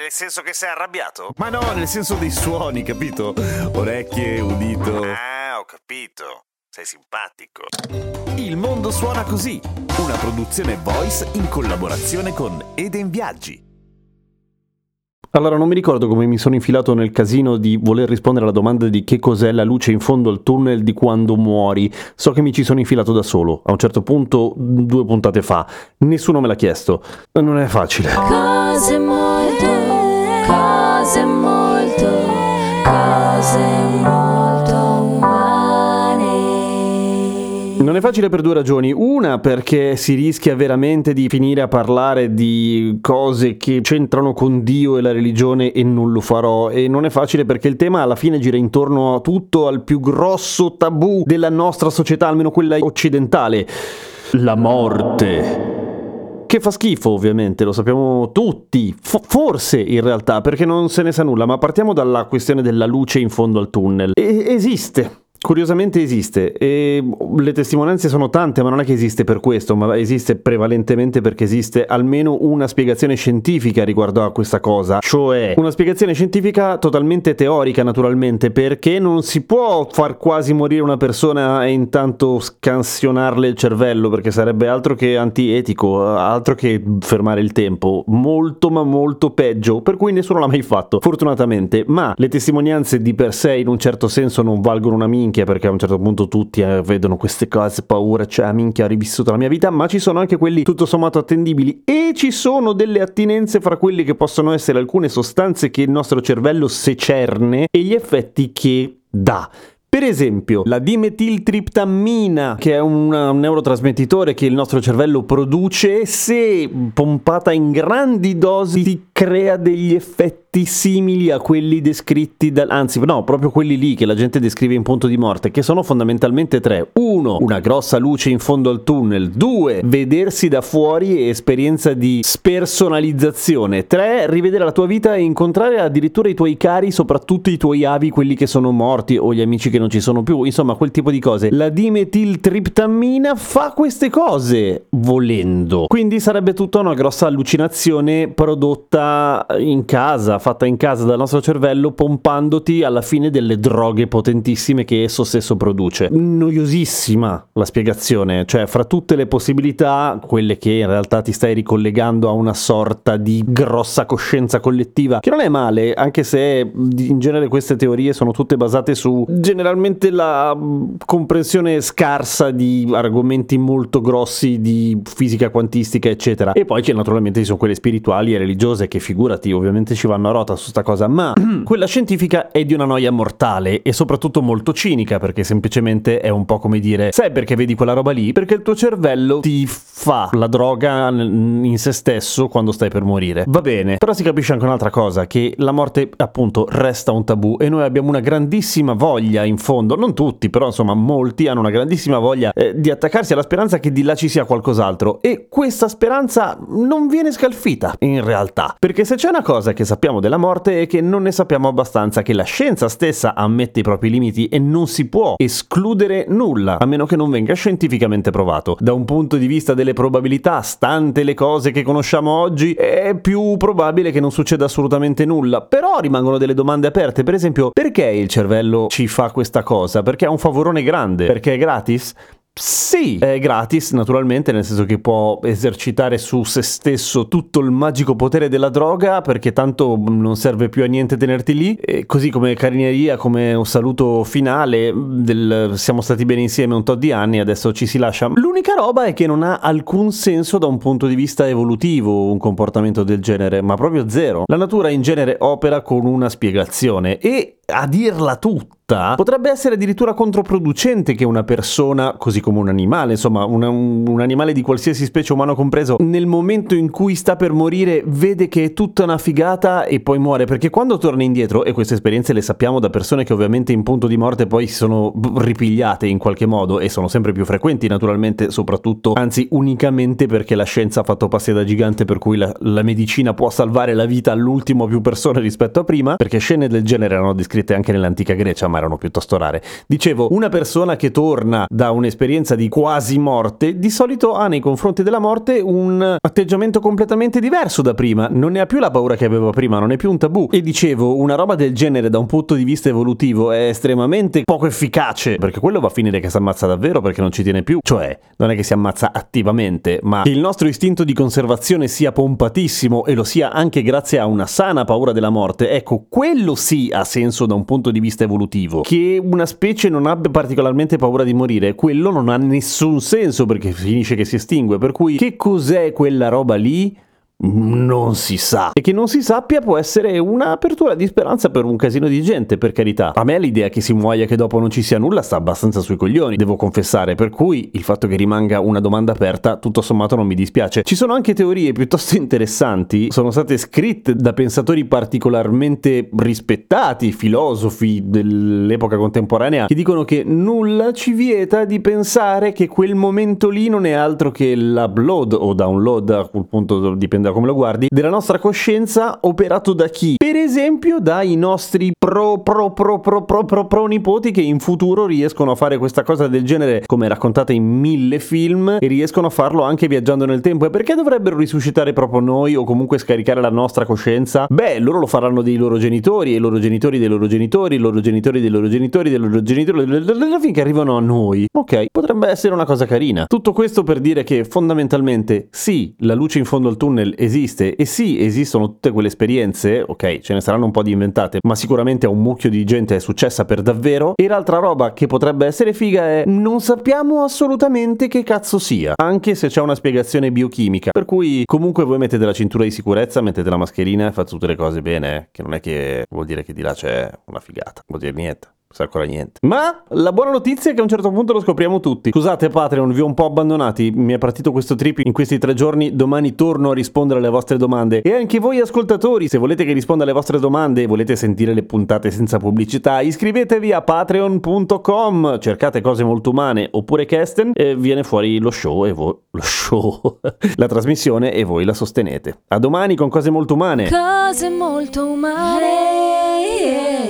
Nel senso che sei arrabbiato? Ma no, nel senso dei suoni, capito? Orecchie, udito. Ah, ho capito. Sei simpatico. Il mondo suona così, una produzione voice in collaborazione con Eden Viaggi. Allora, non mi ricordo come mi sono infilato nel casino di voler rispondere alla domanda di che cos'è la luce in fondo al tunnel di quando muori. So che mi ci sono infilato da solo, a un certo punto, due puntate fa. Nessuno me l'ha chiesto. Non è facile. Cose molto, Non è facile per due ragioni. Una perché si rischia veramente di finire a parlare di cose che c'entrano con Dio e la religione e non lo farò. E non è facile perché il tema alla fine gira intorno a tutto al più grosso tabù della nostra società, almeno quella occidentale. La morte. Che fa schifo, ovviamente, lo sappiamo tutti. F- forse in realtà, perché non se ne sa nulla, ma partiamo dalla questione della luce in fondo al tunnel. E- esiste. Curiosamente esiste e le testimonianze sono tante, ma non è che esiste per questo, ma esiste prevalentemente perché esiste almeno una spiegazione scientifica riguardo a questa cosa, cioè una spiegazione scientifica totalmente teorica naturalmente, perché non si può far quasi morire una persona e intanto scansionarle il cervello, perché sarebbe altro che antietico, altro che fermare il tempo, molto ma molto peggio, per cui nessuno l'ha mai fatto, fortunatamente, ma le testimonianze di per sé in un certo senso non valgono una minchia perché a un certo punto tutti eh, vedono queste cose, paura, cioè ah, minchia ho rivissuto la mia vita, ma ci sono anche quelli tutto sommato attendibili e ci sono delle attinenze fra quelli che possono essere alcune sostanze che il nostro cervello secerne e gli effetti che dà. Per esempio, la dimetiltriptammina, che è un neurotrasmettitore che il nostro cervello produce, se pompata in grandi dosi ti crea degli effetti simili a quelli descritti dal anzi no, proprio quelli lì che la gente descrive in punto di morte, che sono fondamentalmente tre. Uno, una grossa luce in fondo al tunnel. Due, vedersi da fuori e esperienza di spersonalizzazione. Tre, rivedere la tua vita e incontrare addirittura i tuoi cari, soprattutto i tuoi avi, quelli che sono morti o gli amici che non ci sono più, insomma, quel tipo di cose. La dimetiltriptammina fa queste cose volendo. Quindi sarebbe tutta una grossa allucinazione prodotta in casa, fatta in casa dal nostro cervello, pompandoti alla fine delle droghe potentissime che esso stesso produce. Noiosissima la spiegazione, cioè fra tutte le possibilità, quelle che in realtà ti stai ricollegando a una sorta di grossa coscienza collettiva, che non è male, anche se in genere queste teorie sono tutte basate su generalmente la comprensione scarsa di argomenti molto grossi di fisica quantistica, eccetera. E poi c'è naturalmente ci sono quelle spirituali e religiose che figurati, ovviamente ci vanno rota su sta cosa, ma quella scientifica è di una noia mortale e soprattutto molto cinica, perché semplicemente è un po' come dire, sai perché vedi quella roba lì? Perché il tuo cervello ti fa la droga in se stesso quando stai per morire. Va bene, però si capisce anche un'altra cosa, che la morte appunto resta un tabù e noi abbiamo una grandissima voglia in fondo, non tutti, però insomma molti hanno una grandissima voglia eh, di attaccarsi alla speranza che di là ci sia qualcos'altro e questa speranza non viene scalfita in realtà, perché se c'è una cosa che sappiamo della morte è che non ne sappiamo abbastanza, che la scienza stessa ammette i propri limiti e non si può escludere nulla, a meno che non venga scientificamente provato. Da un punto di vista delle probabilità, stante le cose che conosciamo oggi, è più probabile che non succeda assolutamente nulla, però rimangono delle domande aperte, per esempio, perché il cervello ci fa questa cosa? Perché ha un favorone grande? Perché è gratis? Sì, è gratis naturalmente, nel senso che può esercitare su se stesso tutto il magico potere della droga, perché tanto non serve più a niente tenerti lì, e così come carineria, come un saluto finale del siamo stati bene insieme un tot di anni, adesso ci si lascia. L'unica roba è che non ha alcun senso da un punto di vista evolutivo un comportamento del genere, ma proprio zero. La natura in genere opera con una spiegazione e a dirla tutta morta potrebbe essere addirittura controproducente che una persona, così come un animale, insomma una, un, un animale di qualsiasi specie umano compreso, nel momento in cui sta per morire vede che è tutta una figata e poi muore, perché quando torna indietro, e queste esperienze le sappiamo da persone che ovviamente in punto di morte poi si sono ripigliate in qualche modo e sono sempre più frequenti naturalmente, soprattutto, anzi unicamente perché la scienza ha fatto passi da gigante per cui la, la medicina può salvare la vita all'ultimo più persone rispetto a prima, perché scene del genere erano descritte anche nell'antica Grecia, ma erano piuttosto rare. Dicevo, una persona che torna da un'esperienza di quasi morte, di solito ha nei confronti della morte un atteggiamento completamente diverso da prima, non ne ha più la paura che aveva prima, non è più un tabù. E dicevo, una roba del genere da un punto di vista evolutivo è estremamente poco efficace, perché quello va a finire che si ammazza davvero perché non ci tiene più, cioè non è che si ammazza attivamente, ma che il nostro istinto di conservazione sia pompatissimo e lo sia anche grazie a una sana paura della morte, ecco, quello sì ha senso da un punto di vista evolutivo. Che una specie non abbia particolarmente paura di morire, quello non ha nessun senso perché finisce che si estingue, per cui che cos'è quella roba lì? Non si sa. E che non si sappia può essere un'apertura di speranza per un casino di gente, per carità. A me l'idea che si muoia e che dopo non ci sia nulla sta abbastanza sui coglioni, devo confessare, per cui il fatto che rimanga una domanda aperta tutto sommato non mi dispiace. Ci sono anche teorie piuttosto interessanti, sono state scritte da pensatori particolarmente rispettati, filosofi dell'epoca contemporanea, che dicono che nulla ci vieta di pensare che quel momento lì non è altro che l'upload o download, a quel punto dipende da come lo guardi, della nostra coscienza operato da chi? Per esempio dai nostri pro pro pro pro pro pro pro nipoti che in futuro riescono a fare questa cosa del genere come raccontata in mille film e riescono a farlo anche viaggiando nel tempo. E perché dovrebbero risuscitare proprio noi o comunque scaricare la nostra coscienza? Beh, loro lo faranno dei loro genitori e i loro genitori dei loro genitori, i loro genitori dei loro genitori, dei loro genitori, finché arrivano a noi. Ok, potrebbe essere una cosa carina. Tutto questo per dire che fondamentalmente sì, la luce in fondo al tunnel esiste e sì, esistono tutte quelle esperienze, ok, ce ne saranno un po' di inventate, ma sicuramente a un mucchio di gente è successa per davvero. E l'altra roba che potrebbe essere figa è non sappiamo assolutamente che cazzo sia, anche se c'è una spiegazione biochimica. Per cui comunque voi mettete la cintura di sicurezza, mettete la mascherina e fate tutte le cose bene, eh, che non è che vuol dire che di là c'è una figata, vuol dire niente sa ancora niente. Ma la buona notizia è che a un certo punto lo scopriamo tutti. Scusate Patreon, vi ho un po' abbandonati, mi è partito questo trip in questi tre giorni, domani torno a rispondere alle vostre domande. E anche voi ascoltatori, se volete che risponda alle vostre domande e volete sentire le puntate senza pubblicità, iscrivetevi a patreon.com, cercate cose molto umane oppure Kesten e viene fuori lo show e voi... lo show, la trasmissione e voi la sostenete. A domani con cose molto umane. Cose molto umane.